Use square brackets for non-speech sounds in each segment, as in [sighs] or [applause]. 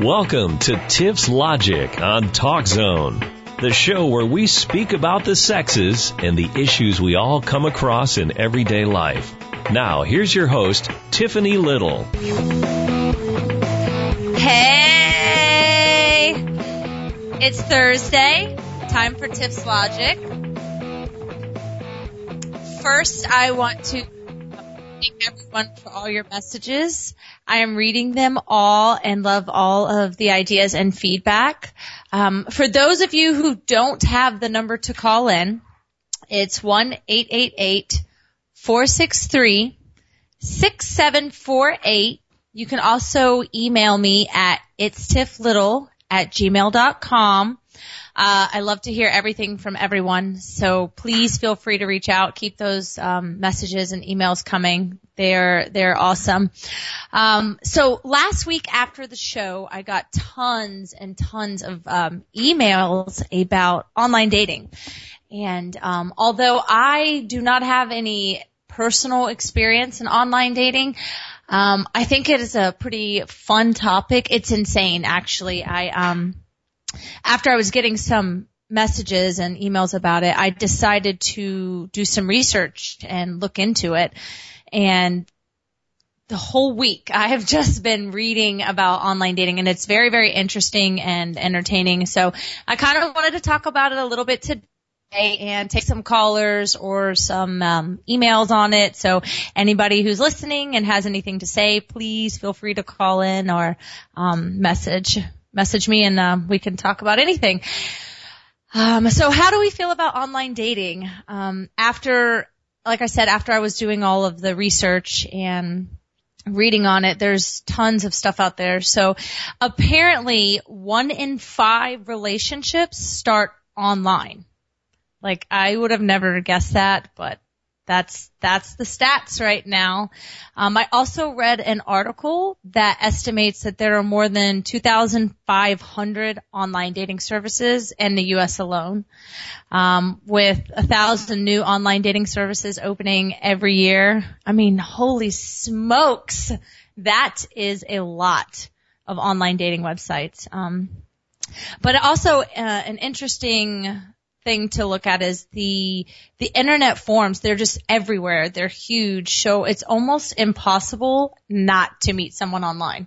Welcome to Tiff's Logic on Talk Zone, the show where we speak about the sexes and the issues we all come across in everyday life. Now, here's your host, Tiffany Little. Hey! It's Thursday. Time for Tiff's Logic. First, I want to thank everyone for all your messages. I am reading them all and love all of the ideas and feedback. Um, for those of you who don't have the number to call in, it's one eight eight eight four six three six seven four eight. You can also email me at it's tifflittle at gmail.com. Uh, I love to hear everything from everyone, so please feel free to reach out. Keep those um, messages and emails coming. They're they're awesome. Um, so last week after the show, I got tons and tons of um, emails about online dating, and um, although I do not have any personal experience in online dating, um, I think it is a pretty fun topic. It's insane, actually. I um after I was getting some messages and emails about it, I decided to do some research and look into it. And the whole week I have [laughs] just been reading about online dating and it's very, very interesting and entertaining. So I kind of wanted to talk about it a little bit today and take some callers or some um, emails on it. So anybody who's listening and has anything to say, please feel free to call in or um, message message me and um, we can talk about anything. Um, so how do we feel about online dating? Um, after, like I said, after I was doing all of the research and reading on it, there's tons of stuff out there. So apparently one in five relationships start online. Like I would have never guessed that, but that's that's the stats right now. Um, I also read an article that estimates that there are more than 2,500 online dating services in the U.S. alone, um, with a thousand new online dating services opening every year. I mean, holy smokes, that is a lot of online dating websites. Um, but also uh, an interesting thing to look at is the the internet forums. They're just everywhere. They're huge. So it's almost impossible not to meet someone online.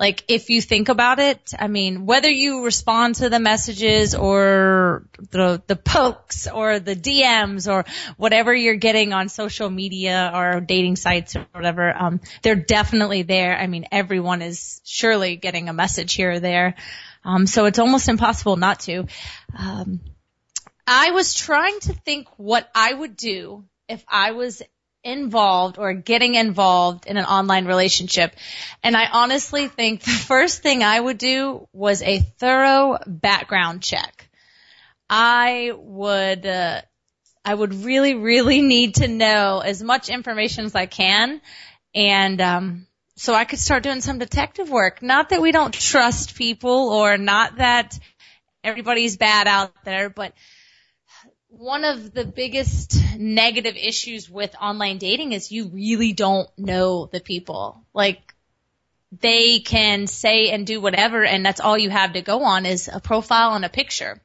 Like if you think about it, I mean, whether you respond to the messages or the the pokes or the DMs or whatever you're getting on social media or dating sites or whatever, um, they're definitely there. I mean, everyone is surely getting a message here or there. Um, so it's almost impossible not to. Um, I was trying to think what I would do if I was involved or getting involved in an online relationship. And I honestly think the first thing I would do was a thorough background check. I would, uh, I would really, really need to know as much information as I can. And, um, so I could start doing some detective work. Not that we don't trust people or not that everybody's bad out there, but one of the biggest negative issues with online dating is you really don't know the people. Like they can say and do whatever and that's all you have to go on is a profile and a picture.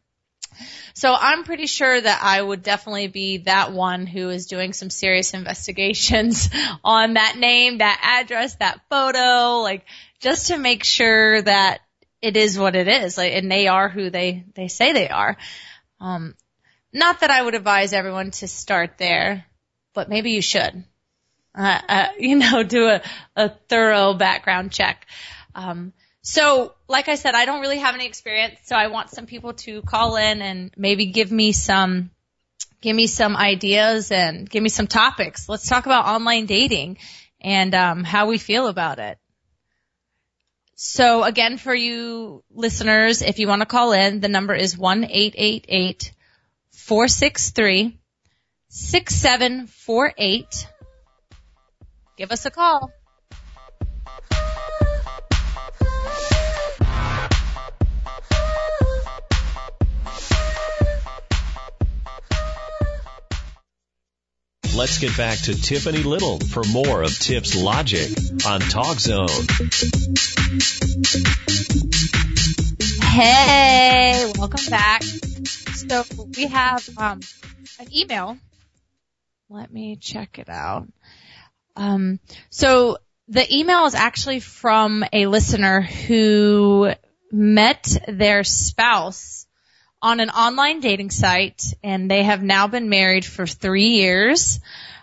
So I'm pretty sure that I would definitely be that one who is doing some serious [laughs] investigations on that name, that address, that photo, like just to make sure that it is what it is, like, and they are who they, they say they are. Um, not that I would advise everyone to start there, but maybe you should. Uh, uh, [laughs] you know, do a, a thorough background check. Um, so, like I said, I don't really have any experience, so I want some people to call in and maybe give me some, give me some ideas and give me some topics. Let's talk about online dating and um, how we feel about it. So again, for you listeners, if you want to call in, the number is one eight eight eight 463 6748. Give us a call. let's get back to Tiffany Little for more of Tiff's Logic on Talk Zone. Hey, welcome back. So we have um, an email. Let me check it out. Um, so the email is actually from a listener who met their spouse on an online dating site and they have now been married for three years.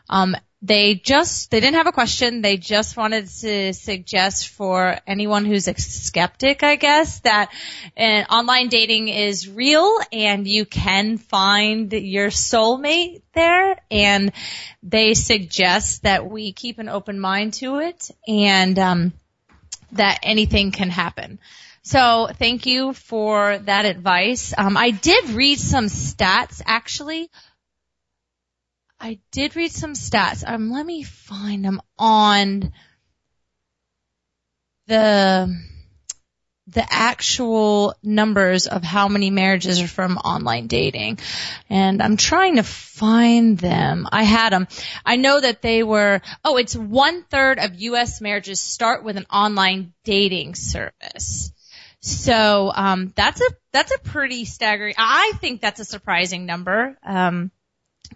Um, they just, they didn't have a question. They just wanted to suggest for anyone who's a skeptic, I guess, that uh, online dating is real and you can find your soulmate there. And they suggest that we keep an open mind to it and, um, that anything can happen. So thank you for that advice. Um, I did read some stats actually. I did read some stats. Um, let me find them on the the actual numbers of how many marriages are from online dating. And I'm trying to find them. I had them. I know that they were, oh, it's one third of U.S. marriages start with an online dating service. So um, that's a that's a pretty staggering. I think that's a surprising number. Um,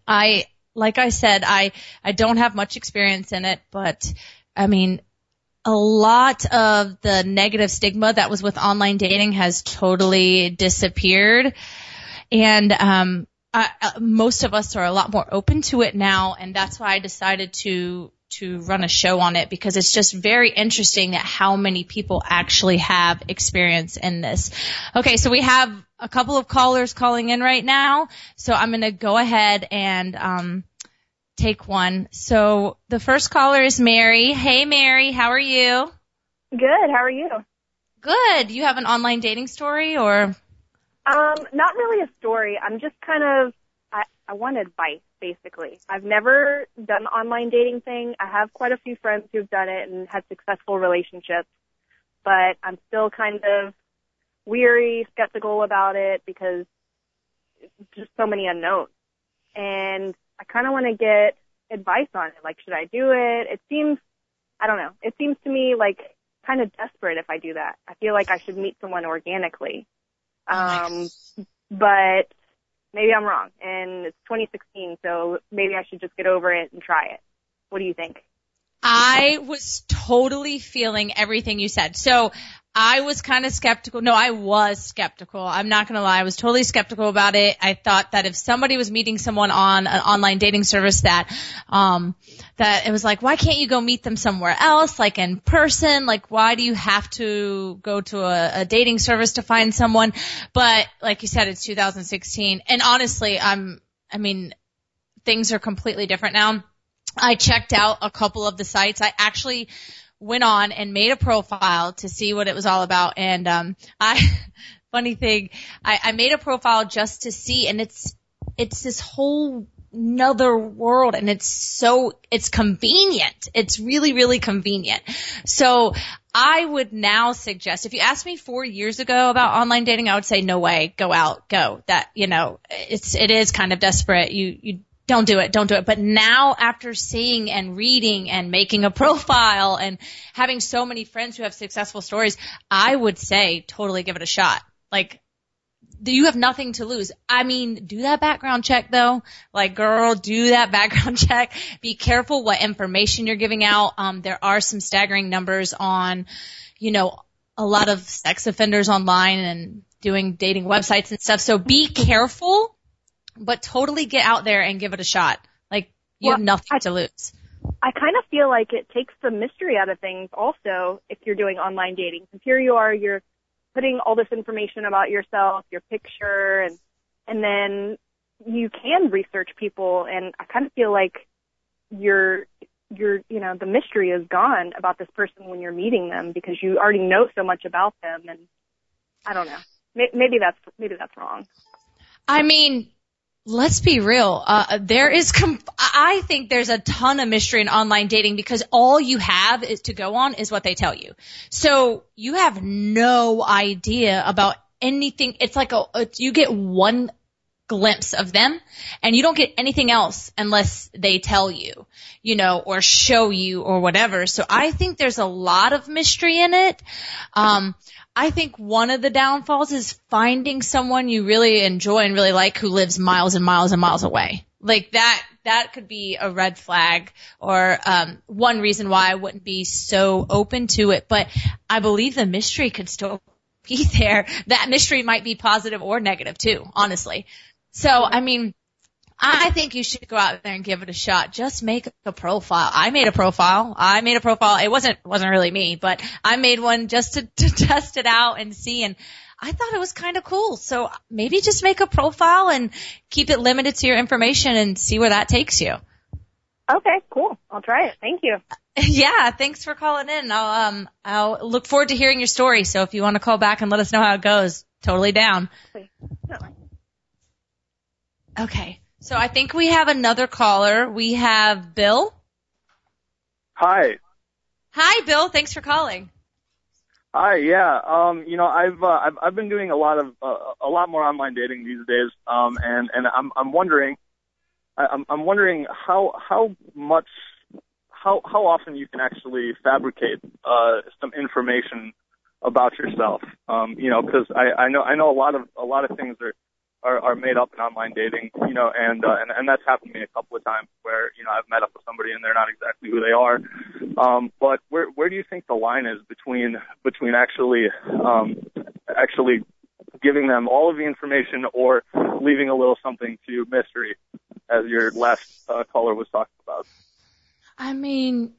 I like I said, I I don't have much experience in it, but I mean, a lot of the negative stigma that was with online dating has totally disappeared, and um, I, most of us are a lot more open to it now, and that's why I decided to to run a show on it because it's just very interesting that how many people actually have experience in this. Okay, so we have a couple of callers calling in right now, so I'm going to go ahead and um, take one. So the first caller is Mary. Hey, Mary, how are you? Good. How are you? Good. You have an online dating story or? Um, not really a story. I'm just kind of I, I want advice basically. I've never done the online dating thing. I have quite a few friends who've done it and had successful relationships, but I'm still kind of weary, skeptical about it because just so many unknowns. And I kind of want to get advice on it. Like, should I do it? It seems, I don't know. It seems to me like kind of desperate if I do that. I feel like I should meet someone organically. Um, but maybe I'm wrong and it's 2016, so maybe I should just get over it and try it. What do you think? I was totally feeling everything you said. So I was kind of skeptical. No, I was skeptical. I'm not going to lie. I was totally skeptical about it. I thought that if somebody was meeting someone on an online dating service that, um, that it was like, why can't you go meet them somewhere else, like in person? Like, why do you have to go to a, a dating service to find someone? But like you said, it's 2016. And honestly, I'm, I mean, things are completely different now. I checked out a couple of the sites. I actually went on and made a profile to see what it was all about. And um, I, [laughs] funny thing, I, I made a profile just to see, and it's it's this whole another world and it's so it's convenient. It's really really convenient. So i would now suggest if you asked me four years ago about online dating i would say no way. Go out. Go. That you know it's it is kind of desperate. You you don't do it, don't do it. But now after seeing and reading and making a [laughs] profile and having so many friends who have successful stories, I would say totally give it a shot. Like, you have nothing to lose. I mean, do that background check though. Like, girl, do that [laughs] background check. Be careful what information you're giving out. Um, there are some staggering numbers on, you know, a lot of sex offenders online and doing dating websites and stuff. So be careful but totally get out there and give it a shot. Like you well, have nothing I, to lose. I kind of feel like it takes the mystery out of things also if you're doing online dating. Here you are, you're putting all this information about yourself, your picture, and and then you can research people. And I kind of feel like you're you're you know the mystery is gone about this person when you're meeting them because you already know so much about them. And I don't know. Maybe that's maybe that's wrong. I mean, let's be real. Uh, there is, com- I think there's a ton of mystery in online dating because all you have is to go on is what they tell you. So you have no idea about anything. It's like a, you get one glimpse of them and you don't get anything else unless they tell you, you know, or show you or whatever. So I think there's a lot of mystery in it. Um, I think one of the downfalls is finding someone you really enjoy and really like who lives miles and miles and miles away. Like that, that could be a red flag or, um, one reason why I wouldn't be so open to it. But I believe the mystery could still be [laughs] there. That mystery might be positive or negative too, honestly. So, I mean, I think you should go out there and give it a shot. Just make a profile. I made a profile. I made a profile. It wasn't wasn't really me, but I made one just to, [laughs] to test it out and see. And I thought it was kind of cool. So maybe just make a profile and keep it limited to your information and see where that takes you. Okay, cool. I'll try it. Thank you. [laughs] Yeah, thanks for calling in. I'll um I'll look forward to hearing your story. So if you want to call back and let us know how it goes, totally down. Okay. So I think we have another caller. We have Bill. Hi. Hi, Bill. Thanks for calling. Hi. Yeah. Um. You know, I've uh, I've I've been doing a lot of uh, a lot more online dating these days. Um. And and I'm I'm wondering, I, I'm I'm wondering how how much how how often you can actually fabricate uh some information about yourself. Um. You know, because I I know I know a lot of a lot of things are are, are made up in online dating, you know, and, uh, and and that's happened to me a couple of times where you know I've met up with somebody and they're not exactly who they are. Um, but where where do you think the line is between between actually um, actually giving them all of the information or leaving a little something to mystery, as your last uh, caller was talking about? I mean,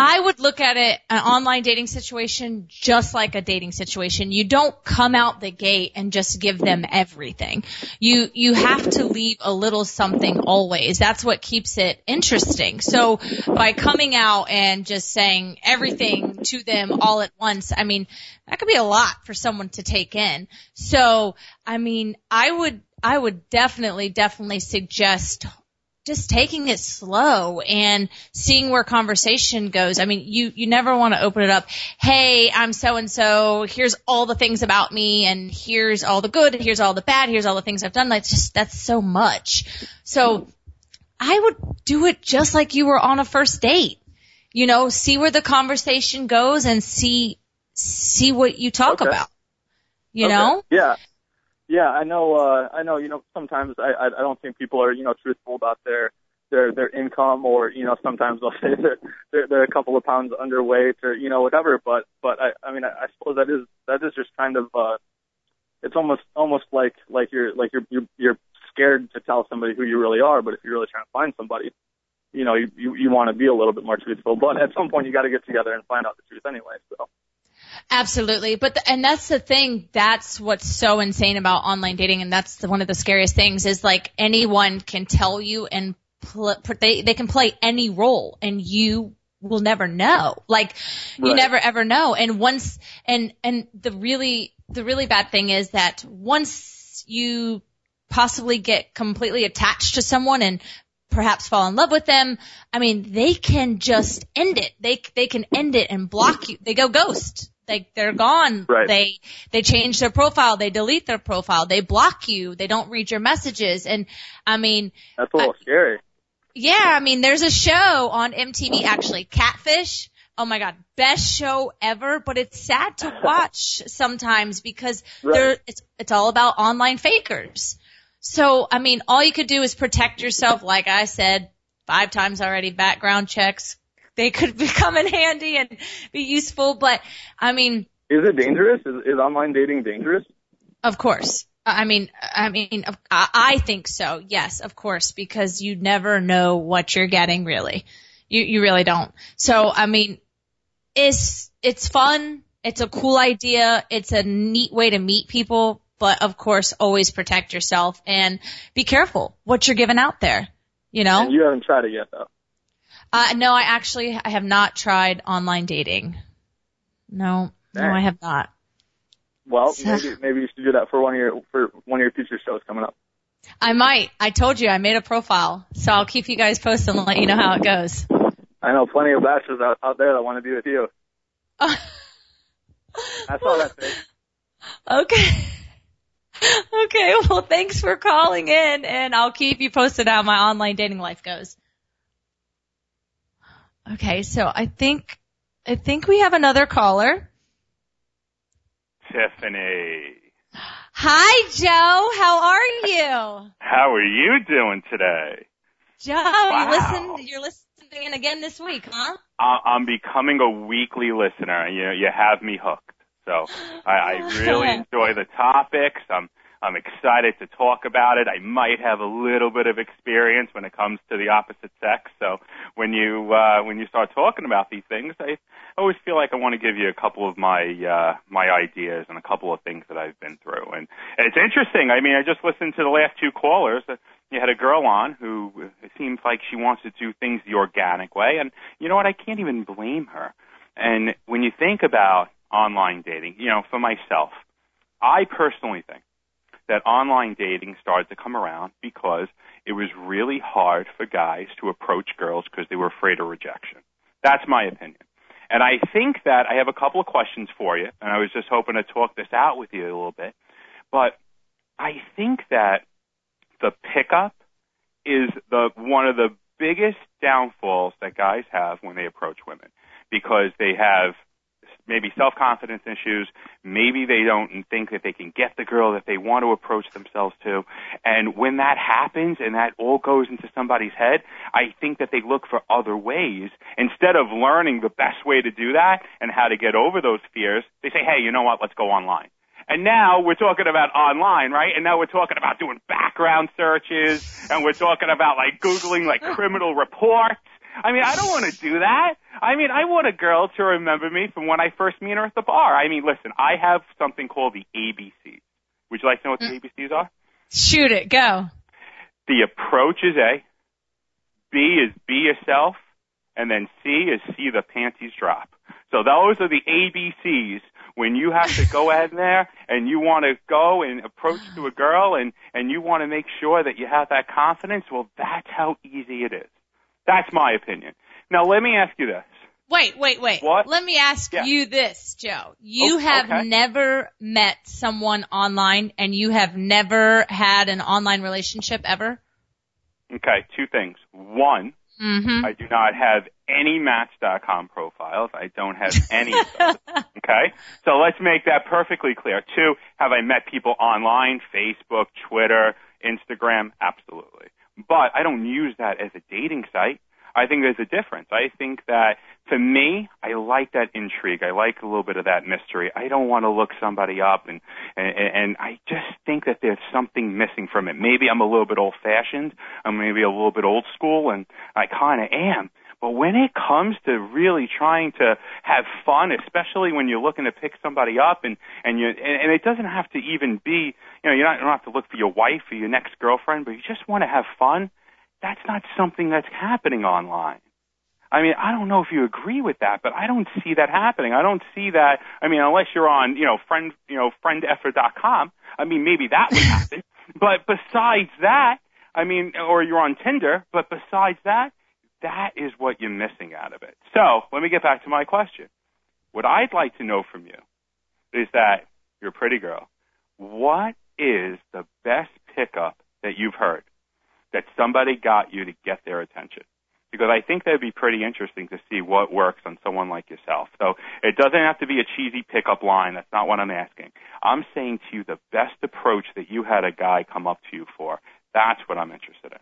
I would look at it, an online dating situation, just like a dating situation. You don't come out the gate and just give them everything. You, you have to leave a little something always. That's what keeps it interesting. So by coming out and just saying everything to them all at once, I mean, that could be a lot for someone to take in. So, I mean, I would, I would definitely, definitely suggest just taking it slow and seeing where conversation goes. I mean, you, you never want to open it up. Hey, I'm so and so. Here's all the things about me and here's all the good. Here's all the bad. Here's all the things I've done. That's just, that's so much. So I would do it just like you were on a first date. You know, see where the conversation goes and see, see what you talk Okay. about. You Okay. know? Yeah. Yeah, I know. Uh, I know. You know, sometimes I, I don't think people are you know truthful about their their their income, or you know, sometimes [laughs] they'll say they're they're, they're a couple of pounds underweight, or you know, whatever. But but I I mean, I, I suppose that is that is just kind of uh, it's almost almost like like you're like you're you're you're scared to tell somebody who you really are. But if you're really trying to find somebody, you know, you you, you want to be a little bit more truthful. But at some point, you got to get together and find out the truth anyway. So. Absolutely. But, the, and that's the thing, that's what's so insane about online dating and that's the, one of the scariest things is like anyone can tell you and pl- they, they can play any role and you will never know. Like you Right. never ever know. And once, and, and the really, the really bad thing is that once you possibly get completely attached to someone and perhaps fall in love with them, I mean, they can just end it. They they can end it and block you. They go ghost. They they're gone. Right. They they change their profile. They delete their profile. They block you. They don't read your messages. And I mean, That's a little scary. yeah, I mean, there's a show on MTV actually, Catfish. Oh my God, best show ever, but it's sad to [laughs] watch sometimes because Right. there, it's, it's all about online fakers. So, I mean, all you could do is protect yourself. Like I said, five times already, background checks. They could [laughs] become in handy and be useful, but I mean, Is it dangerous? Is, is online dating dangerous? of course. I mean, I mean, I think so. Yes, of course, because you never know what you're getting really. You, you really don't. So, I mean, it's, it's fun. It's a cool idea. It's a neat way to meet people, but of course, always protect yourself and be careful what you're giving out there. You know? And you haven't tried it yet, though. Uh, no, I actually, I have not tried online dating. No, no, I have not. Well, So- maybe maybe you should do that for one of your for one of your future shows coming up. I might. I told you I made a profile, so I'll keep you guys posted and let you know how it goes. I know plenty of bachelors out, out there that want to be with you. [laughs] I saw that thing. Okay. [laughs] Okay, well thanks for calling in and I'll keep you posted how my online dating life goes. Okay, so I think, I think we have another caller. Tiffany. Hi Joe, how are you? How are you doing today? Joe, Wow. you listen, you're listening again this week, huh? I- I'm becoming a weekly listener. You know, you have me hooked. So I, I [laughs] really enjoy the topics. I'm I'm excited to talk about it. I might have a little bit of experience when it comes to the opposite sex. So when you uh, when you start talking about these things, I always feel like I want to give you a couple of my uh, my ideas and a couple of things that I've been through. And, it's interesting. I mean, I just listened to the last two callers. Uh, You had a girl on who it seems like she wants to do things the organic way, and you know what? I can't even blame her. And when you think about online dating, you know, for myself, I personally think that online dating started to come around because it was really hard for guys to approach girls because they were afraid of rejection. That's my opinion. And I think that I have a couple of questions for you, and I was just hoping to talk this out with you a little bit. But I think that the pickup is the one of the biggest downfalls that guys have when they approach women because they have maybe self-confidence issues. Maybe they don't think that they can get the girl that they want to approach themselves to. And when that happens and that all goes into somebody's head, I think that they look for other ways instead of learning the best way to do that and how to get over those fears. They say, hey, you know what? Let's go online. And now we're talking about online, right? And now we're talking about doing background searches and we're talking about like Googling like criminal reports. I mean, I don't want to do that. I mean, I want a girl to remember me from when I first meet her at the bar. I mean, listen, I have something called the ABCs. Would you like to know what the mm. ABCs are? Shoot it, go. The approach is A. B is be yourself. And then C is see the panties drop. So those are the ABCs when you have to go out there and you want to go and approach to a girl and, and you want to make sure that you have that confidence. Well, that's how easy it is. That's my opinion. Now let me ask you this. Wait, wait, wait. What? Let me ask Yeah. you this, Joe. You Oh, have okay. never met someone online and you have never had an online relationship ever? Okay, two things. One, Mm-hmm. I do not have any Match.com profiles. I don't have any of those. [laughs] Okay? So let's make that perfectly clear. Two, have I met people online, Facebook, Twitter, Instagram? Absolutely. But I don't use that as a dating site. I think there's a difference. I think that to me, I like that intrigue. I like a little bit of that mystery. I don't want to look somebody up and, and, and I just think that there's something missing from it. Maybe I'm a little bit old fashioned. I'm maybe a little bit old school and I kind of am. But when it comes to really trying to have fun, especially when you're looking to pick somebody up and, and you, and, and it doesn't have to even be, you know, you're not, you don't have to look for your wife or your next girlfriend, but you just want to have fun. That's not something that's happening online. I mean, I don't know if you agree with that, but I don't see that happening. I don't see that. I mean, unless you're on, you know, friend, you know, friendeffort.com. I mean, maybe that would happen. [laughs] but besides that, I mean, or you're on Tinder. But besides that, that is what you're missing out of it. So let me get back to my question. What I'd like to know from you is that you're a pretty girl. What is the best pickup that you've heard that somebody got you to get their attention? Because I think that'd be pretty interesting to see what works on someone like yourself. So it doesn't have to be a cheesy pickup line. That's not what I'm asking. I'm saying to you the best approach that you had a guy come up to you for. That's what I'm interested in.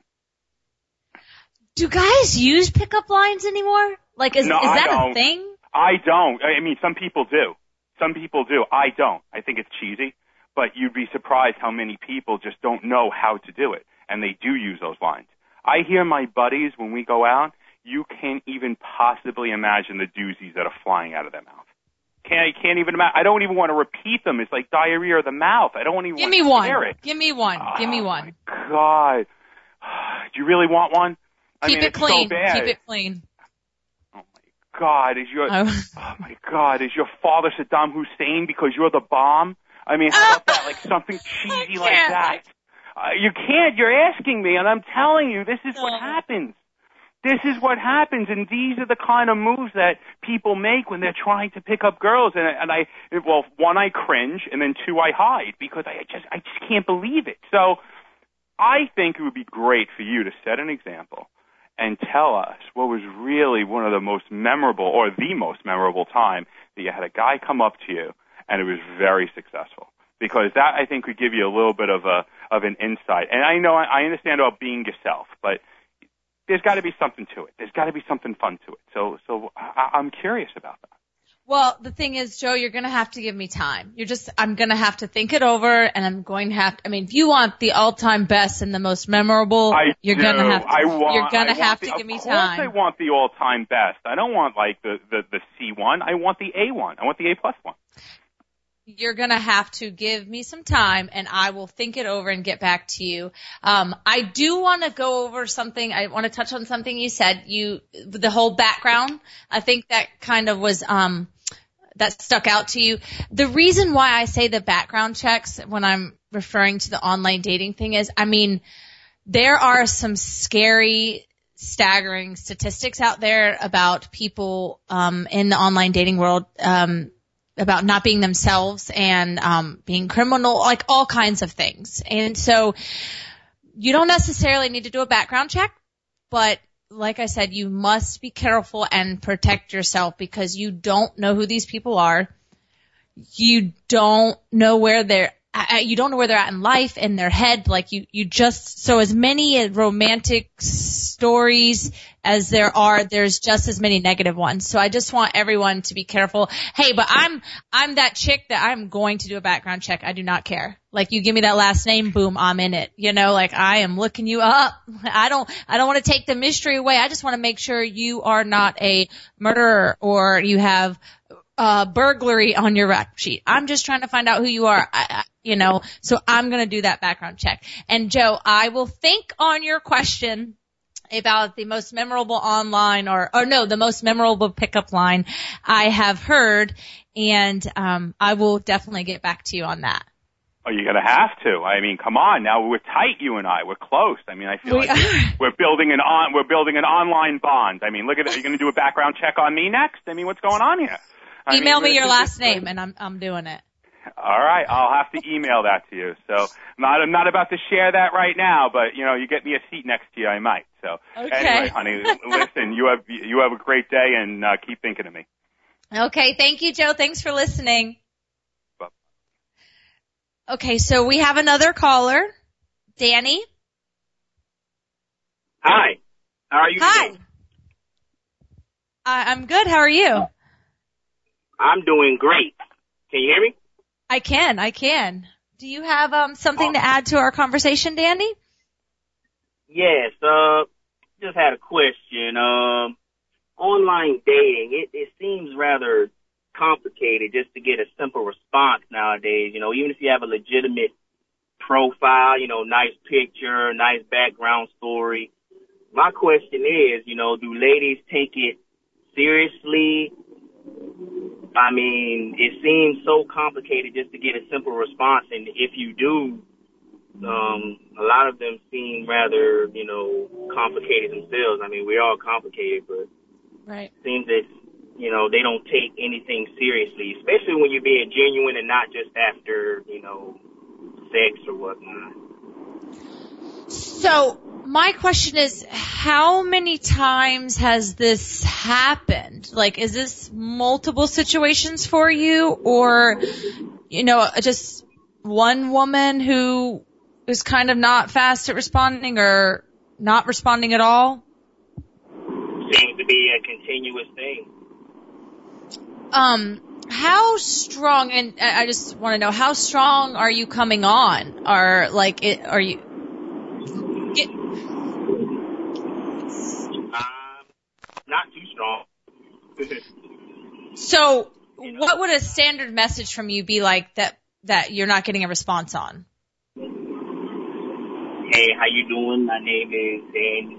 Do guys use pickup lines anymore? Like, is, No, is I that a thing? I don't. I mean, some people do. Some people do. I don't. I think it's cheesy, but you'd be surprised how many people just don't know how to do it, and they do use those lines. I hear my buddies when we go out. You can't even possibly imagine the doozies that are flying out of their mouth. Can't can't even imagine. I don't even want to repeat them. It's like diarrhea of the mouth. I don't even Give want me to one. hear it. Give me one. Give me Oh, one. God, [sighs] do you really want one? I Keep mean, it so clean. bad. Keep it clean. Oh my God, is your Oh. [laughs] Oh my God, is your father Saddam Hussein because you're the bomb? I mean, how about that? Like something [laughs] cheesy like that. Uh, you can't. You're asking me, and I'm telling you, this is what happens. this is what happens, and these are the kind of moves that people make when they're trying to pick up girls. And, and I, well, one, I cringe, and then two, I hide because I just, I just can't believe it. So, I think it would be great for you to set an example and tell us what was really one of the most memorable or the most memorable time that you had a guy come up to you and it was very successful. Because that I think would give you a little bit of a of an insight. And I know I understand about being yourself, but there's got to be something to it. There's got to be something fun to it. So so I, I'm curious about that. Well, the thing is, Joe, you're going to have to give me time. You're just, I'm going to have to think it over and I'm going to have to, I mean, if you want the all-time best and the most memorable, I you're going to have to, I want, you're going to have want to give me time. of course time. I want the all-time best. I don't want like the the the C one. I want the A one. I want the A plus one. you're gonna have to give me some time and I will think it over and get back to you. Um, I do want to go over something. I want to touch on something you said. You, the whole background. I think that kind of was, um, that stuck out to you. The reason why I say the background checks when I'm referring to the online dating thing is, I mean, there are some scary, staggering statistics out there about people um, in the online dating world um, about not being themselves and um, being criminal, like all kinds of things. And so you don't necessarily need to do a background check, but like I said, you must be careful and protect yourself because you don't know who these people are. You don't know where they're Uh, you don't know where they're at in life in their head like you you just so as many romantic stories as there are there's just as many negative ones. So i just want everyone to be careful. Hey but i'm i'm that chick that i'm going to do a background check. I do not care. Like you give me that last name boom i'm in it. You know like i am looking you up. [laughs] I don't i don't want to take the mystery away. I just want to make sure you are not a murderer or you have uh, burglary on your rap sheet. I'm just trying to find out who you are. I, I, you know, so I'm going to do that background check. And Joe, I will think on your question about the most memorable online or, or no, the most memorable pickup line I have heard. And, um, I will definitely get back to you on that. Oh, you're gonna have to. I mean, come on. Now we're tight, you and I. We're close. I mean, I feel We like are. we're building an on we're building an online bond. I mean, look at it. Are You're gonna do a background check on me next. I mean, what's going on here? I Email mean, me your last name and I'm, I'm doing it. All right, I'll have to email that to you. So, not I'm not about to share that right now, but you know, you get me a seat next to you, I might. So, Okay. anyway, honey, listen, you have you have a great day, and uh, keep thinking of me. Okay. Thank you, Joe. Thanks for listening. Bye. Okay. So we have another caller. Danny. Hi. How are you Hi. today? I, I'm good. How are you? I'm doing great. Can you hear me? I can. I can. Do you have um something to add to our conversation, Danny? Yes. Uh, just had a question. Um, online dating, it, it seems rather complicated just to get a simple response nowadays. You know, even if you have a legitimate profile, you know, nice picture, nice background story. My question is, you know, do ladies take it seriously? I mean, it seems so complicated just to get a simple response, and if you do, um, a lot of them seem rather, you know, complicated themselves. I mean, we're all complicated, but Right. it seems that, you know, they don't take anything seriously, especially when you're being genuine and not just after, you know, sex or whatnot. So my question is, how many times has this happened? Like, is this multiple situations for you, or you know, just one woman who is kind of not fast at responding, or not responding at all? Seems to be a continuous thing. Um, how strong? And I just want to know how strong are you coming on? Are like, it, are you? Get, Um, not too strong. So, what would a standard message from you be like that that you're not getting a response on? hey, how you doing? My name is Danny.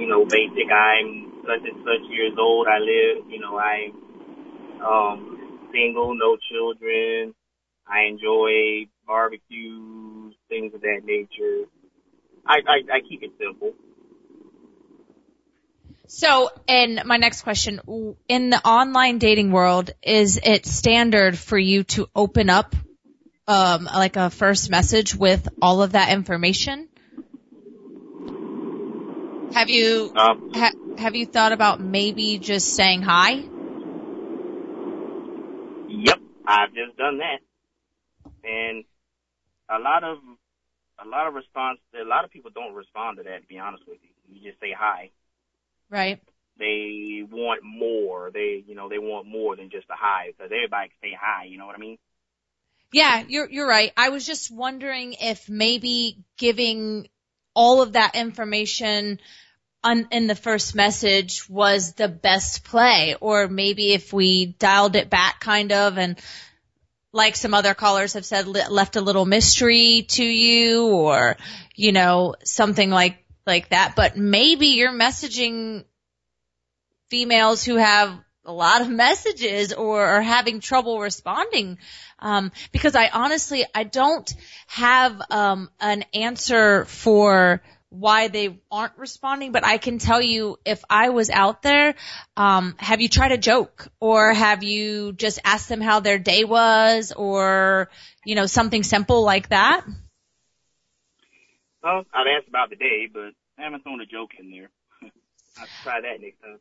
You know, basic. I'm such and such years old. I live. You know, I'm um, single, no children. I enjoy barbecues, things of that nature. I I, I keep it simple. So, and my next question, in the online dating world, is it standard for you to open up, um, like a first message with all of that information? Have you, Um, ha- have you thought about maybe just saying hi? Yep, I've just done that, and a lot of a lot of response. A lot of people don't respond to that. To be honest with you, you just say hi. Right. They want more. They you know they want more than just a hi because everybody can say hi. You know what I mean? Yeah, you're you're right. I was just wondering if maybe giving all of that information on, in the first message was the best play, or maybe if we dialed it back kind of and like some other callers have said, left a little mystery to you, or you know something like like that. But maybe you're messaging females who have a lot of messages or are having trouble responding um, because I honestly I don't have um, an answer for why they aren't responding, but I can tell you if I was out there, um, have you tried a joke or have you just asked them how their day was or you know something simple like that? Well, I've asked about the day, but I haven't thrown a joke in there. [laughs] I'll try that next time.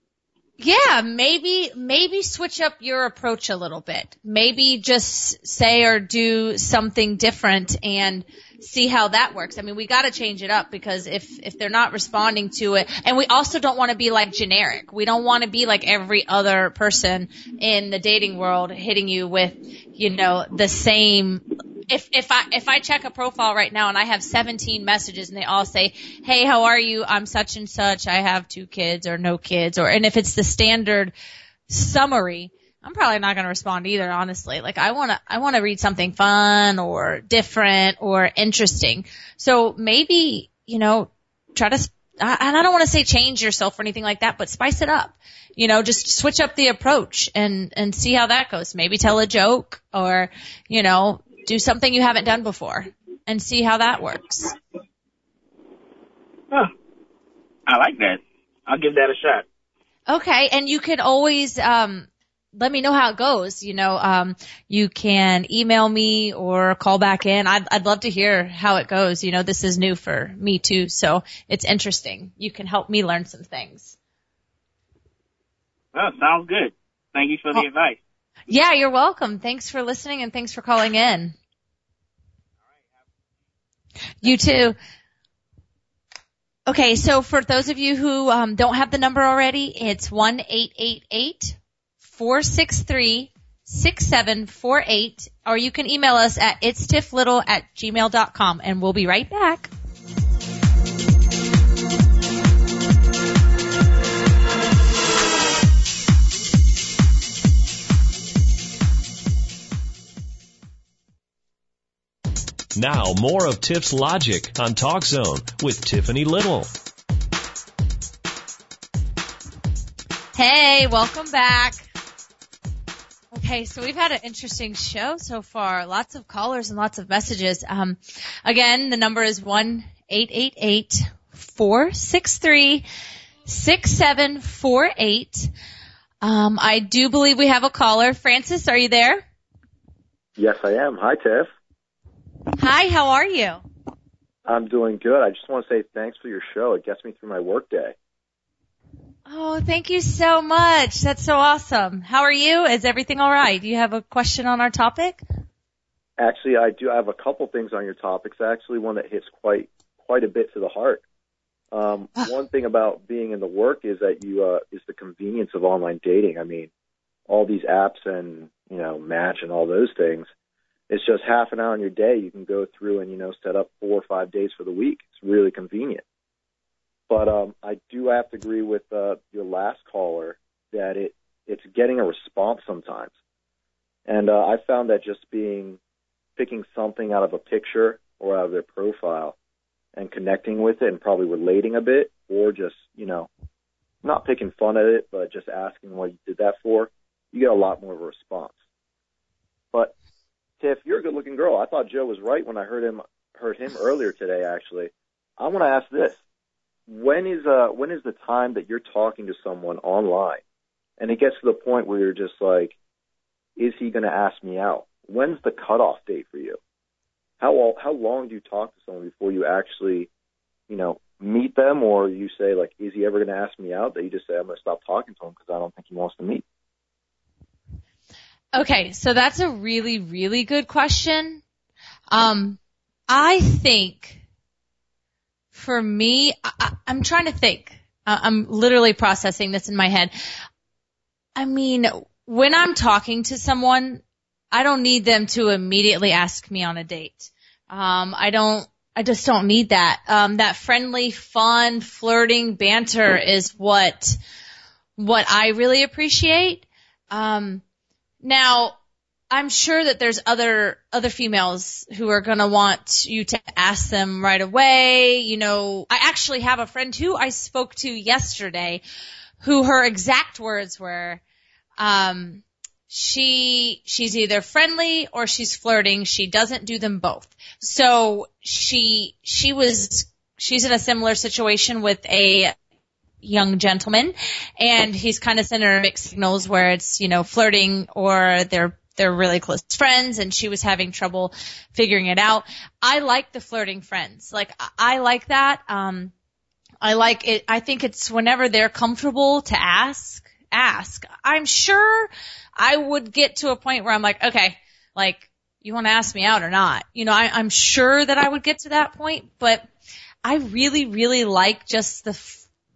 Yeah, maybe maybe switch up your approach a little bit. Maybe just say or do something different and see how that works. I mean, we got to change it up because if if they're not responding to it, and we also don't want to be like generic. We don't want to be like every other person in the dating world hitting you with, you know, the same if if I if I check a profile right now and I have 17 messages and they all say, "Hey, how are you? I'm such and such. I have two kids or no kids," or and if it's the standard summary, I'm probably not going to respond either. Honestly, like I want to I want to read something fun or different or interesting. So maybe you know try to. And I don't want to say change yourself or anything like that, but spice it up. You know, just switch up the approach and and see how that goes. Maybe tell a joke or you know do something you haven't done before and see how that works. Huh. I like that. I'll give that a shot. Okay, and you can always um let me know how it goes. You know, um you can email me or call back in. I'd I'd love to hear how it goes. You know, this is new for me too, so it's interesting. You can help me learn some things. Well, sounds good. Thank you for the Oh. advice. Yeah, you're welcome. Thanks for listening and thanks for calling in. You too. Okay, so for those of you who um, don't have the number already, it's one eight eight eight four six three six seven four eight, or you can email us at itstifflittle at gmail dot com, and we'll be right back. Now, more of Tiff's logic on Talk Zone with Tiffany Little. Hey, welcome back. Okay, so we've had an interesting show so far. Lots of callers and lots of messages. Um, again, the number is one eight eight eight four six three six seven four eight. Um, I do believe we have a caller. Francis, are you there? Yes, I am. Hi, Tiff. Hi, how are you? I'm doing good. I just want to say thanks for your show. It gets me through my workday. Oh, thank you so much. That's so awesome. How are you? Is everything all right? Do you have a question on our topic? Actually, I do I have a couple things on your topics. Actually, one that hits quite quite a bit to the heart. Um, [sighs] one thing about being in the work is that you uh, is the convenience of online dating. I mean, all these apps and you know Match and all those things. It's just half an hour in your day. You can go through and you know set up four or five days for the week. It's really convenient. But um, I do have to agree with uh, your last caller that it it's getting a response sometimes. And uh, I found that just being picking something out of a picture or out of their profile and connecting with it and probably relating a bit, or just you know not picking fun at it, but just asking what you did that for, you get a lot more of a response. But Tiff, you're a good-looking girl. I thought Joe was right when I heard him heard him earlier today. Actually, I want to ask this: when is uh when is the time that you're talking to someone online? And it gets to the point where you're just like is he going to ask me out? When's the cutoff date for you? How how long do you talk to someone before you actually you know meet them? Or you say like is he ever going to ask me out? That you just say i'm going to stop talking to him because i don't think he wants to meet Okay, so that's a really, really good question. Um, I think for me, I, I'm trying to think. I'm literally processing this in my head. I mean, when I'm talking to someone, I don't need them to immediately ask me on a date. Um, I don't, I just don't need that. Um, that friendly, fun, flirting banter is what, what I really appreciate. Um, now, I'm sure that there's other other females who are to want you to ask them right away. You know, I actually have a friend who I spoke to yesterday who her exact words were um she she's either friendly or she's flirting. She doesn't do them both. So she she was she's in a similar situation with a young gentleman and he's kind of sending her mixed signals where it's, you know, flirting or they're they're really close friends and she was having trouble figuring it out. I like the flirting friends. Like I like that. Um I like it I think it's whenever they're comfortable to ask, ask. I'm sure I would get to a point where I'm like, okay, like you want to ask me out or not? You know, I, I'm sure that I would get to that point, but I really, really like just the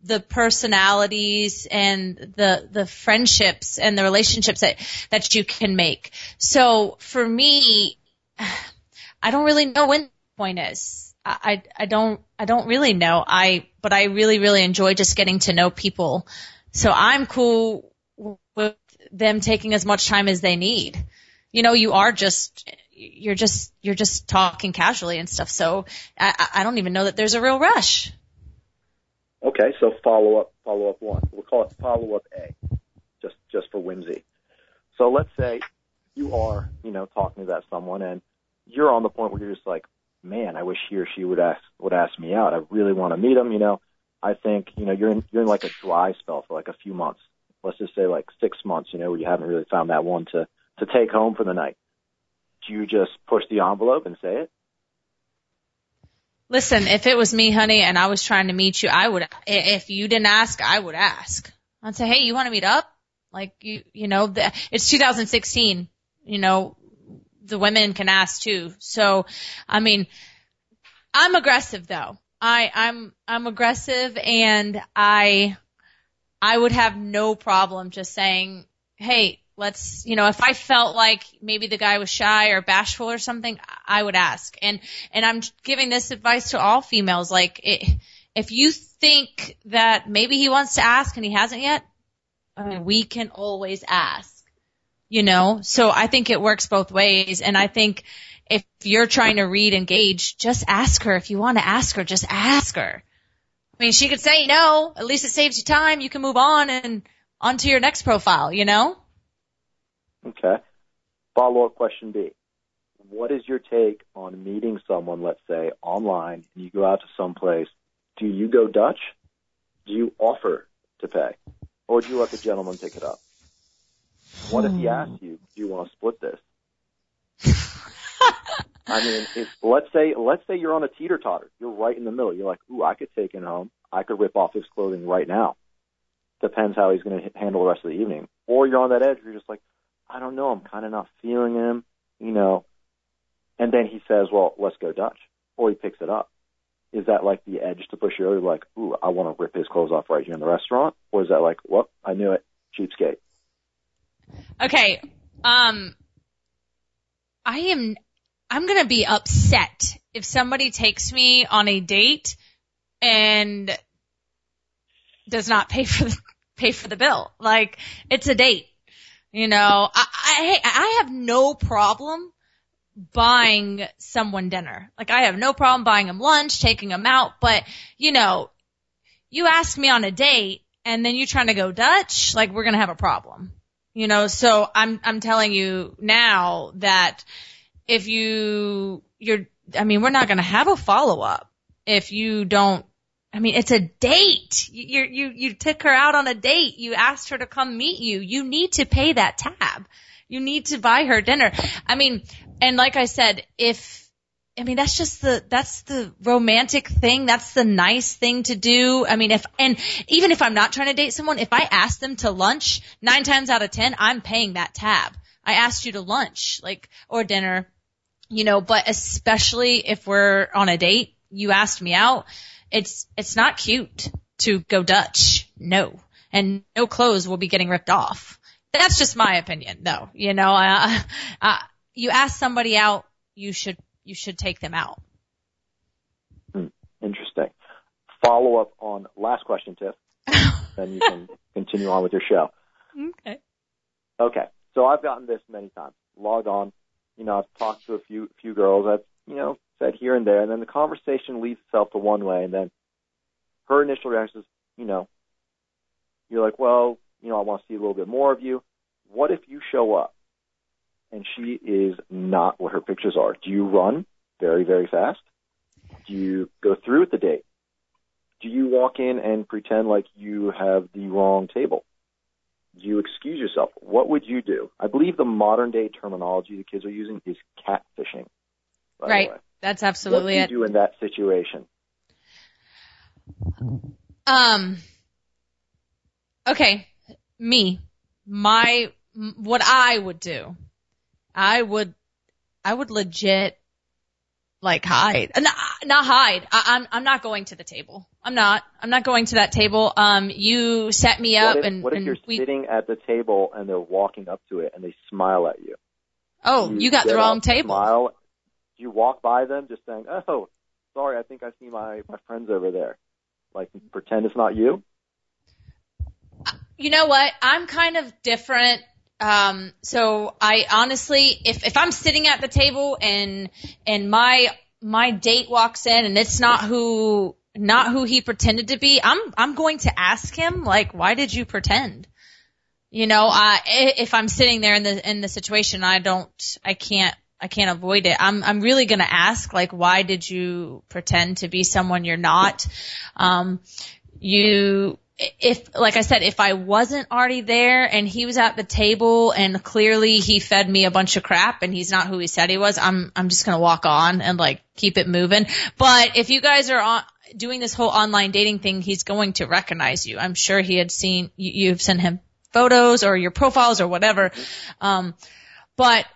the personalities and the the friendships and the relationships that that you can make. So for me, I don't really know when the point is. I, I don't I don't really know. I but I really really enjoy just getting to know people. So I'm cool with them taking as much time as they need. You know, you are just you're just you're just talking casually and stuff. So I, I don't even know that there's a real rush. Okay, so follow up, follow up one. We'll call it follow up A, just just for whimsy. So let's say you are, you know, talking to that someone, and you're on the point where you're just like, man, I wish he or she would ask would ask me out. I really want to meet him. You know, I think you know you're in you're in like a dry spell for like a few months. Let's just say like six months. You know, where you haven't really found that one to to take home for the night. Do you just push the envelope and say it? Listen, if it was me, honey, and I was trying to meet you, I would, if you didn't ask, I would ask. I'd say, hey, you want to meet up? Like, you, you know, the, it's 2016, you know, the women can ask too. So, I mean, I'm aggressive though. I, I'm, I'm aggressive and I, I would have no problem just saying, hey, let's, you know, if I felt like maybe the guy was shy or bashful or something, I would ask. And, and I'm giving this advice to all females. Like, it, if you think that maybe he wants to ask and he hasn't yet, I mean, we can always ask, you know? So I think it works both ways. And I think if you're trying to read engage, just ask her. If you want to ask her, just ask her. I mean, she could say no. At least it saves you time. You can move on and onto your next profile, you know? Okay. Follow up question B. What is your take on meeting someone, let's say, online, and you go out to some place? Do you go Dutch? Do you offer to pay? Or do you let the gentleman pick it up? What if he hmm. asks you, do you want to split this? [laughs] I mean, if, let's say, let's say you're on a teeter totter. You're right in the middle. You're like, ooh, I could take him home. I could rip off his clothing right now. Depends how he's going to handle the rest of the evening. Or you're on that edge where you're just like, I don't know, I'm kind of not feeling him, you know. And then he says, well, let's go Dutch. Or he picks it up. Is that like the edge to push you over, like, ooh, I want to rip his clothes off right here in the restaurant? Or is that like, whoop, I knew it, cheapskate? Okay, um, I am, I'm gonna be upset if somebody takes me on a date and does not pay for the, [laughs] pay for the bill. Like, it's a date. You know, I, I, I have no problem buying someone dinner. Like I have no problem buying them lunch, taking them out, but you know, you ask me on a date and then you trying to go Dutch, like we're going to have a problem. You know, so I'm, I'm telling you now that if you, you're, I mean, we're not going to have a follow up if you don't I mean, it's a date. You, you, you took her out on a date. You asked her to come meet you. You need to pay that tab. You need to buy her dinner. I mean, and like I said, if, I mean, that's just the, that's the romantic thing. That's the nice thing to do. I mean, if, and even if I'm not trying to date someone, if I ask them to lunch, nine times out of ten, I'm paying that tab. I asked you to lunch, like, or dinner, you know, but especially if we're on a date, you asked me out, it's, it's not cute to go Dutch. No. And no clothes will be getting ripped off. That's just my opinion though. You know, uh, uh, you ask somebody out, you should, you should take them out. Hmm, interesting. Follow up on last question, Tiff. [laughs] then you can continue on with your show. Okay. Okay. So I've gotten this many times. Log on. You know, I've talked to a few few girls. I've you know said here and there, and then the conversation leads itself to one way, and then her initial reaction is, you know, you're like, well, you know, I want to see a little bit more of you. What if you show up and she is not what her pictures are? Do you run very very fast? Do you go through with the date? Do you walk in and pretend like you have the wrong table? Do you excuse yourself? What would you do? I believe the modern day terminology the kids are using is catfishing. Right. That's absolutely it. what do you it. do in that situation? Um. Okay, me, my, what I would do, I would, I would legit like hide, not, not hide. I, I'm I'm not going to the table. I'm not. I'm not going to that table. Um, you set me up what if, and what if and you're we, sitting at the table and they're walking up to it and they smile at you? Oh, you, got the wrong up, table. Smile. Do you walk by them just saying, "Oh, sorry, I think I see my my friends over there." Like pretend it's not you. You know what? I'm kind of different. Um, so I honestly, if, if I'm sitting at the table and, and my, my date walks in and it's not who, not who he pretended to be, I'm, I'm going to ask him, like, why did you pretend? You know, uh, if I'm sitting there in the, in the situation, I don't, I can't, I can't avoid it. I'm, I'm really going to ask, like, why did you pretend to be someone you're not? Um, you, if, like I said, if I wasn't already there and he was at the table and clearly he fed me a bunch of crap and he's not who he said he was, I'm, I'm just gonna walk on and like keep it moving. But if you guys are on, doing this whole online dating thing, he's going to recognize you. I'm sure he had seen, you, you've sent him photos or your profiles or whatever. Um, but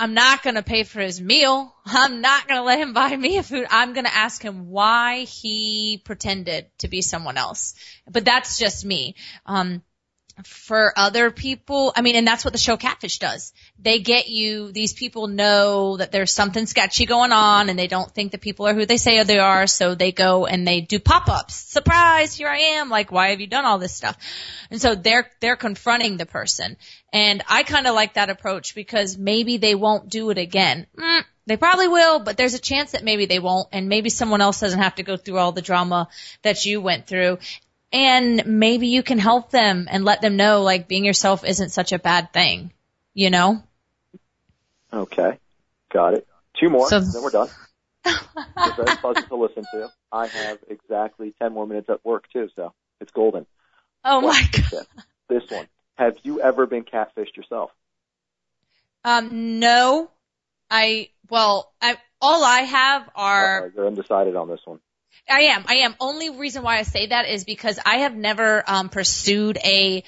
I'm not going to pay for his meal. I'm not going to let him buy me a food. I'm going to ask him why he pretended to be someone else. But that's just me. Um, for other people, I mean, and that's what the show Catfish does. They get you, these people know that there's something sketchy going on and they don't think that people are who they say they are, so they go and they do pop-ups. Surprise, here I am, like, why have you done all this stuff? And so they're, they're confronting the person. And I kind of like that approach because maybe they won't do it again. Mm, they probably will, but there's a chance that maybe they won't, and maybe someone else doesn't have to go through all the drama that you went through and maybe you can help them and let them know like being yourself isn't such a bad thing, you know? Okay, got it. Two more, So- then we're done. [laughs] it's very pleasant to listen to. I have exactly ten more minutes at work too, so it's golden. Oh my god. This one. Have you ever been catfished yourself? Um, no. I, well, I, all I have are Uh-oh, you're undecided on this one. I am. I am. Only reason why I say that is because I have never um, pursued a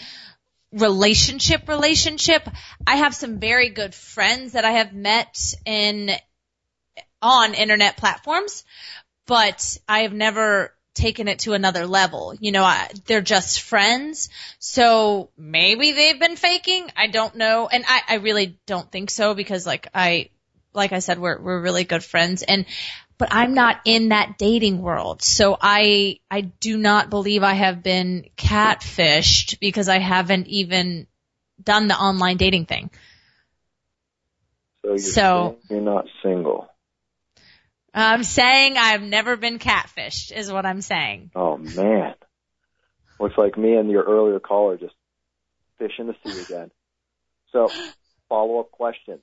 relationship relationship. I have some very good friends that I have met in on internet platforms, but I have never taken it to another level. You know, I, they're just friends. So maybe they've been faking. I don't know. And I, I really don't think so because like I, like I said, we're, we're really good friends and, but I'm not in that dating world. So I, I do not believe I have been catfished because I haven't even done the online dating thing. So you're So- you're not single. I'm saying I've never been catfished is what I'm saying. Oh man. Looks like me and your earlier caller just fish in the sea again. So, follow up question.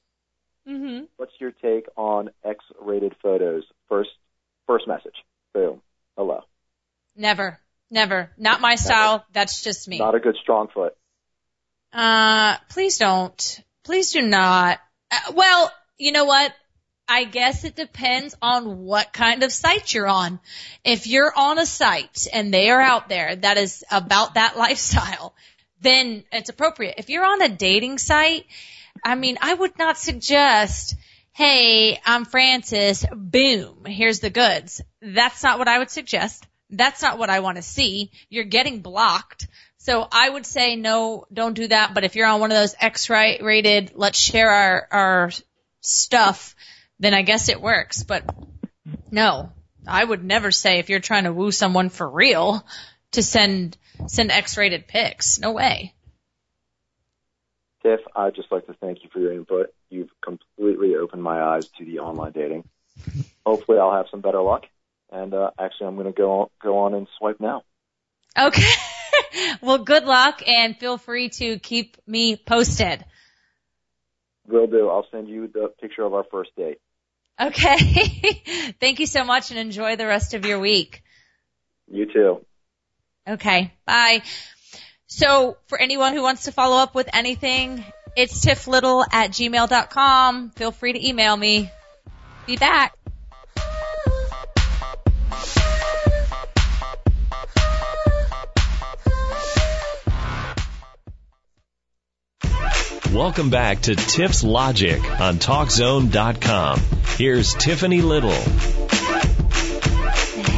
hmm What's your take on X rated photos? First first message. Boom. Hello. Never. Never. Not my style. That's just me. Not a good strong foot. Uh, please don't. Please do not. Uh, well, you know what? I guess it depends on what kind of site you're on. If you're on a site and they are out there that is about that lifestyle, then it's appropriate. If you're on a dating site, I mean, I would not suggest, hey, I'm Francis, boom, here's the goods. That's not what I would suggest. That's not what I want to see. You're getting blocked. So I would say no, don't do that. But if you're on one of those X-rated, let's share our, our stuff, then I guess it works. But no, I would never say if you're trying to woo someone for real to send, send X-rated pics. No way. Tiff, I'd just like to thank you for your input. You've completely opened my eyes to the online dating. Hopefully I'll have some better luck. And, uh, actually I'm going to go, on, go on and swipe now. Okay. [laughs] well, good luck and feel free to keep me posted. Will do. I'll send you the picture of our first date. Okay. [laughs] Thank you so much and enjoy the rest of your week. You too. Okay. Bye. So for anyone who wants to follow up with anything, it's tifflittle at gmail.com. Feel free to email me. Be back. Welcome back to Tiff's Logic on TalkZone.com. Here's Tiffany Little.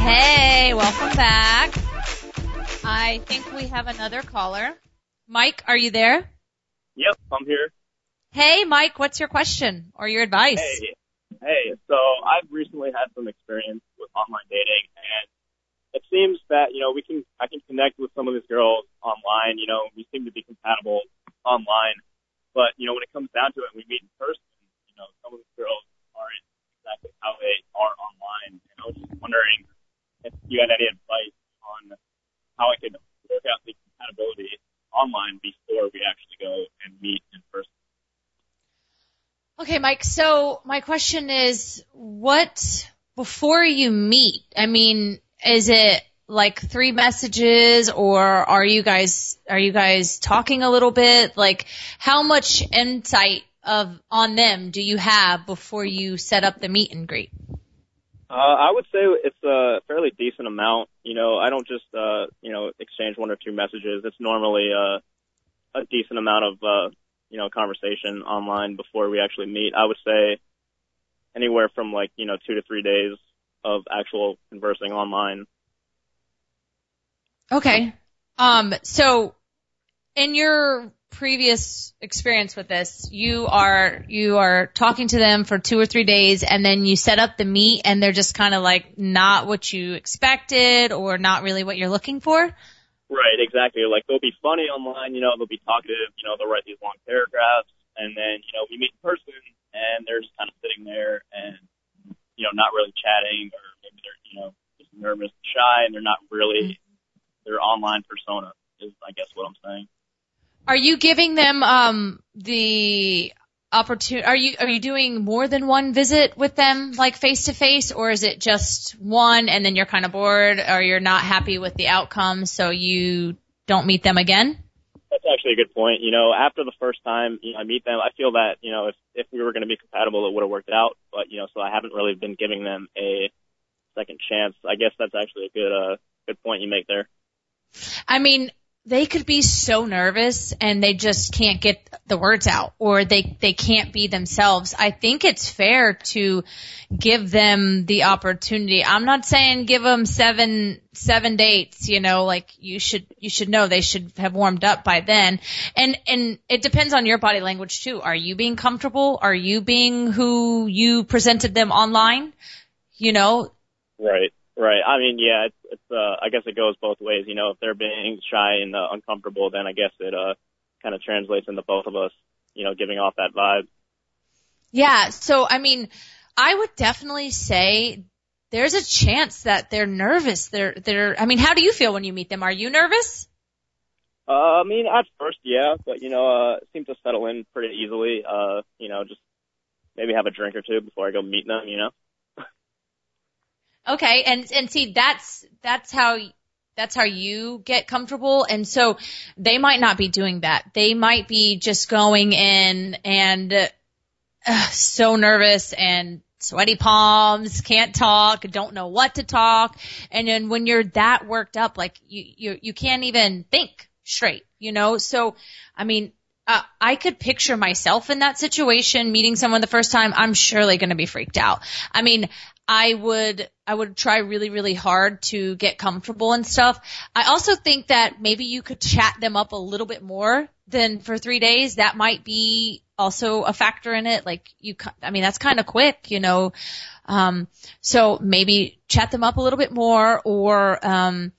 Hey, welcome back. I think we have another caller. Mike, are you there? Yep, I'm here. Hey, Mike, what's your question or your advice? Hey, hey. So I've recently had some experience with online dating, and it seems that you know we can I can connect with some of these girls online. You know, we seem to be compatible online, but you know when it comes down to it, we meet in person. You know, some of these girls aren't exactly how they are online, and I was just wondering if you had any advice on how I could work out the compatibility online before we actually go and meet in person. Okay, Mike. So my question is, what before you meet? I mean, is it like three messages or are you guys are you guys talking a little bit? Like how much insight of on them do you have before you set up the meet and greet? Uh, I would say it's a fairly decent amount. You know, I don't just uh, you know exchange one or two messages. It's normally uh, a decent amount of uh, you know conversation online before we actually meet. I would say anywhere from like you know two to three days of actual conversing online. Okay. Um, so in your previous experience with this, you are, you are talking to them for two or three days and then you set up the meet and they're just kind of like not what you expected or not really what you're looking for? Right, exactly. Like they'll be funny online, you know, they'll be talkative, you know, they'll write these long paragraphs and then, you know, we meet in person and they're just kind of sitting there and, you know, not really chatting or maybe they're, you know, just nervous and shy and they're not really their online persona is I guess what I'm saying. Are you giving them um the opportunity are you are you doing more than one visit with them like face to face or is it just one and then you're kind of bored or you're not happy with the outcome so you don't meet them again? That's actually a good point. You know, after the first time you know, I meet them, I feel that you know if if we were going to be compatible, it would have worked out. But you know, so I haven't really been giving them a second chance. I guess that's actually a good uh good point you make there. I mean, they could be so nervous and they just can't get the words out or they they can't be themselves. I think it's fair to give them the opportunity. I'm not saying give them seven seven dates, you know, like you should you should know they should have warmed up by then. And and it depends on your body language too. Are you being comfortable? Are you being who you presented them online? You know, Right. Right. I mean, yeah, it's, it's, uh, I guess it goes both ways. You know, if they're being shy and uh, uncomfortable, then I guess it, uh, kind of translates into both of us, you know, giving off that vibe. Yeah. So, I mean, I would definitely say there's a chance that they're nervous. They're, they're, I mean, how do you feel when you meet them? Are you nervous? Uh, I mean, at first, yeah, but you know, uh, seem to settle in pretty easily. Uh, you know, just maybe have a drink or two before I go meet them, you know? Okay, and and see that's that's how that's how you get comfortable. And so they might not be doing that. They might be just going in and uh, so nervous and sweaty palms, can't talk, don't know what to talk. And then when you're that worked up, like you, you, you can't even think straight, you know? So, I mean, uh, I could picture myself in that situation, meeting someone the first time. I'm surely going to be freaked out. I mean, I would, I would try really, really hard to get comfortable and stuff. I also think that maybe you could chat them up a little bit more than for three days. That might be also a factor in it. Like you, I mean, that's kind of quick, you know. Um, so maybe chat them up a little bit more or, um,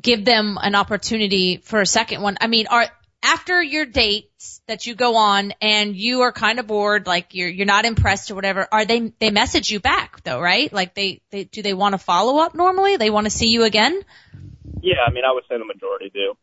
give them an opportunity for a second one. I mean, are, after your dates that you go on and you are kind of bored, like you're you're not impressed or whatever, are they they message you back though, right? Like they they do they want to follow up normally? They want to see you again? Yeah, I mean, I would say the majority do.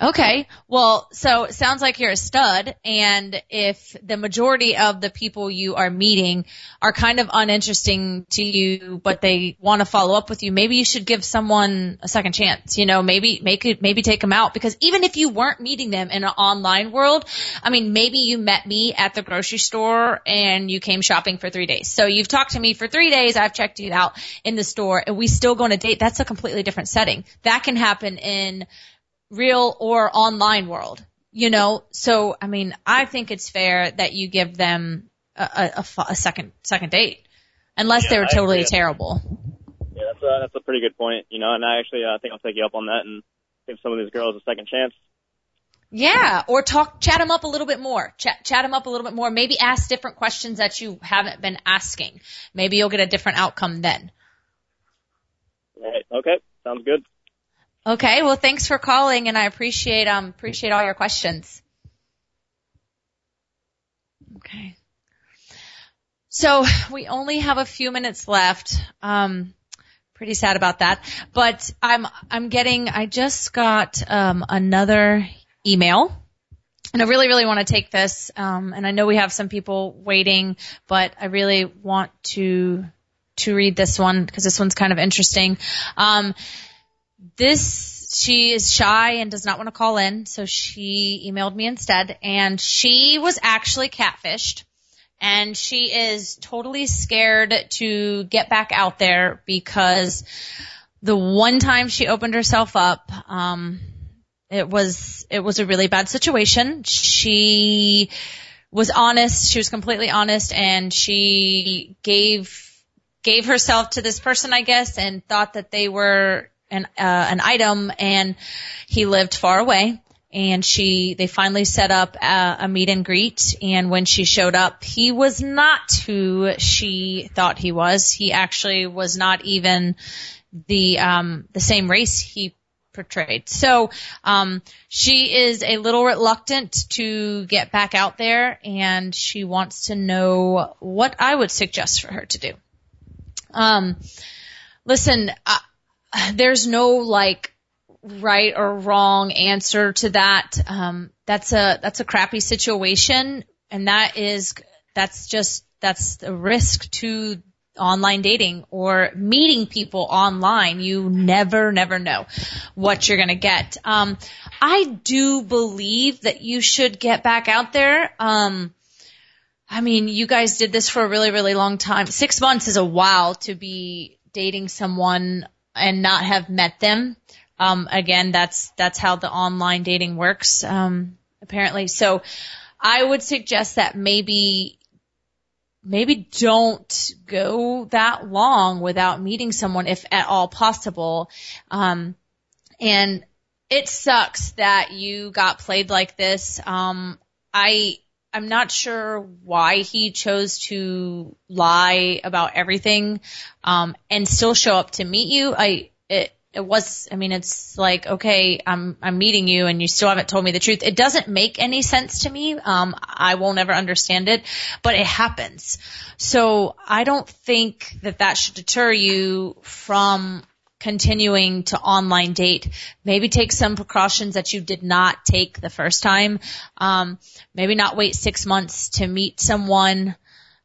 Okay. Well, so it sounds like you're a stud and if the majority of the people you are meeting are kind of uninteresting to you, but they want to follow up with you, maybe you should give someone a second chance. You know, maybe make it, maybe take them out because even if you weren't meeting them in an online world, I mean, maybe you met me at the grocery store and you came shopping for three days. So you've talked to me for three days. I've checked you out in the store and we still go on a date. That's a completely different setting. That can happen in real or online world, you know? So, I mean, I think it's fair that you give them a, a, a second, second date unless Yeah, they were I totally terrible. Yeah, that's a that's a pretty good point. You know, and I actually uh, think I'll take you up on that and give some of these girls a second chance. Yeah, or talk, chat them up a little bit more. Chat, chat them up a little bit more. Maybe ask different questions that you haven't been asking. Maybe you'll get a different outcome then. Right. Okay. Sounds good. Okay, well thanks for calling and I appreciate, um, appreciate all your questions. Okay. So we only have a few minutes left. Um, pretty sad about that, but I'm, I'm getting, I just got, um, another email and I really, really want to take this. Um, and I know we have some people waiting, but I really want to, to read this one because this one's kind of interesting. Um, this she is shy and does not want to call in, so she emailed me instead. And she was actually catfished, and she is totally scared to get back out there because the one time she opened herself up, um, it was it was a really bad situation. She was honest. She was completely honest, and she gave gave herself to this person, I guess, and thought that they were an uh, an item, and he lived far away. And she, they finally set up a, a meet and greet. And when she showed up, he was not who she thought he was. He actually was not even the um, the same race he portrayed. So um, she is a little reluctant to get back out there, and she wants to know what I would suggest for her to do. Um, listen, uh, there's no like right or wrong answer to that. Um, that's a that's a crappy situation, and that is that's just that's the risk to online dating or meeting people online. You never, never know what you're going to get. Um, I do believe that you should get back out there. Um, I mean, you guys did this for a really, really long time. Six months is a while to be dating someone and not have met them. Um, again, that's, that's how the online dating works, um, apparently. So I would suggest that maybe, maybe don't go that long without meeting someone if at all possible. Um, and it sucks that you got played like this. Um, I, I'm not sure why he chose to lie about everything, um, and still show up to meet you. I, it, it was, I mean, it's like, okay, I'm, I'm meeting you and you still haven't told me the truth. It doesn't make any sense to me. Um, I won't ever understand it, but it happens. So I don't think that that should deter you from continuing to online date. Maybe take some precautions that you did not take the first time. Um, maybe not wait six months to meet someone.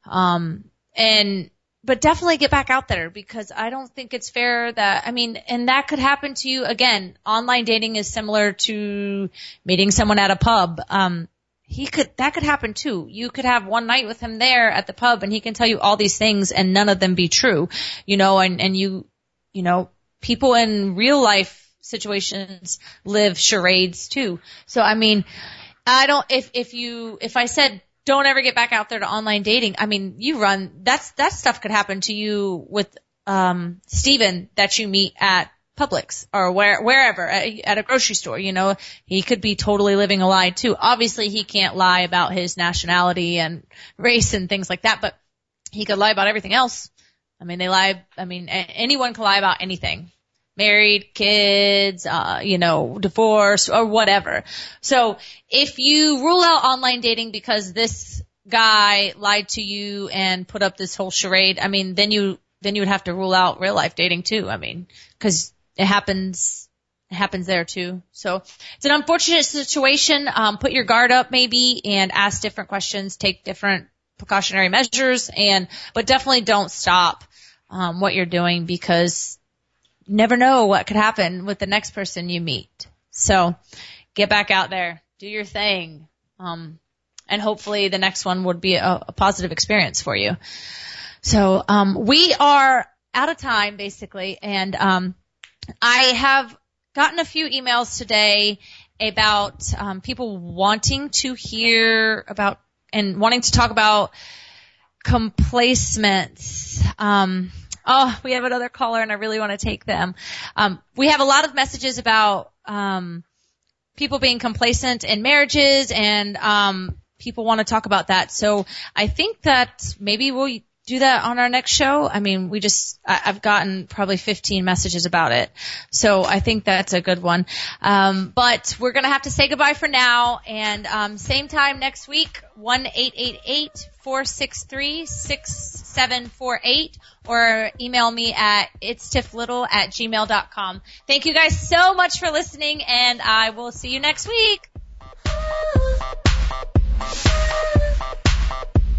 Um, and but definitely get back out there because I don't think it's fair that, I mean, and that could happen to you again. Online dating is similar to meeting someone at a pub. Um, he could, that could happen too. You could have one night with him there at the pub and he can tell you all these things and none of them be true, you know, and, and you, you know, people in real life situations live charades too. So I mean, I don't, if, if you, if I said don't ever get back out there to online dating. I mean, you run that's that stuff could happen to you with um Steven that you meet at Publix or where wherever at, at a grocery store, you know, he could be totally living a lie too. Obviously, he can't lie about his nationality and race and things like that, but he could lie about everything else. I mean, they lie. I mean, anyone can lie about anything married, kids, uh, you know, divorce or whatever. So if you rule out online dating because this guy lied to you and put up this whole charade, I mean, then you, then you would have to rule out real life dating too. I mean, cause it happens, it happens there too. So it's an unfortunate situation. Um, put your guard up maybe and ask different questions, take different precautionary measures and, but definitely don't stop, um, what you're doing because never know what could happen with the next person you meet. So get back out there, do your thing. Um, and hopefully the next one would be a, a positive experience for you. So, um, we are out of time basically and, um, I have gotten a few emails today about, um, people wanting to hear about and wanting to talk about complacements. Um, Oh, we have another caller and I really want to take them. Um, we have a lot of messages about, um, people being complacent in marriages and, um, people want to talk about that. So I think that maybe we'll do that on our next show. I mean, we just, I, I've gotten probably 15 messages about it. So I think that's a good one. Um, but we're going to have to say goodbye for now and, um, same time next week, 1-888-463-6748 or email me at it's little at gmail.com. Thank you guys so much for listening and I will see you next week.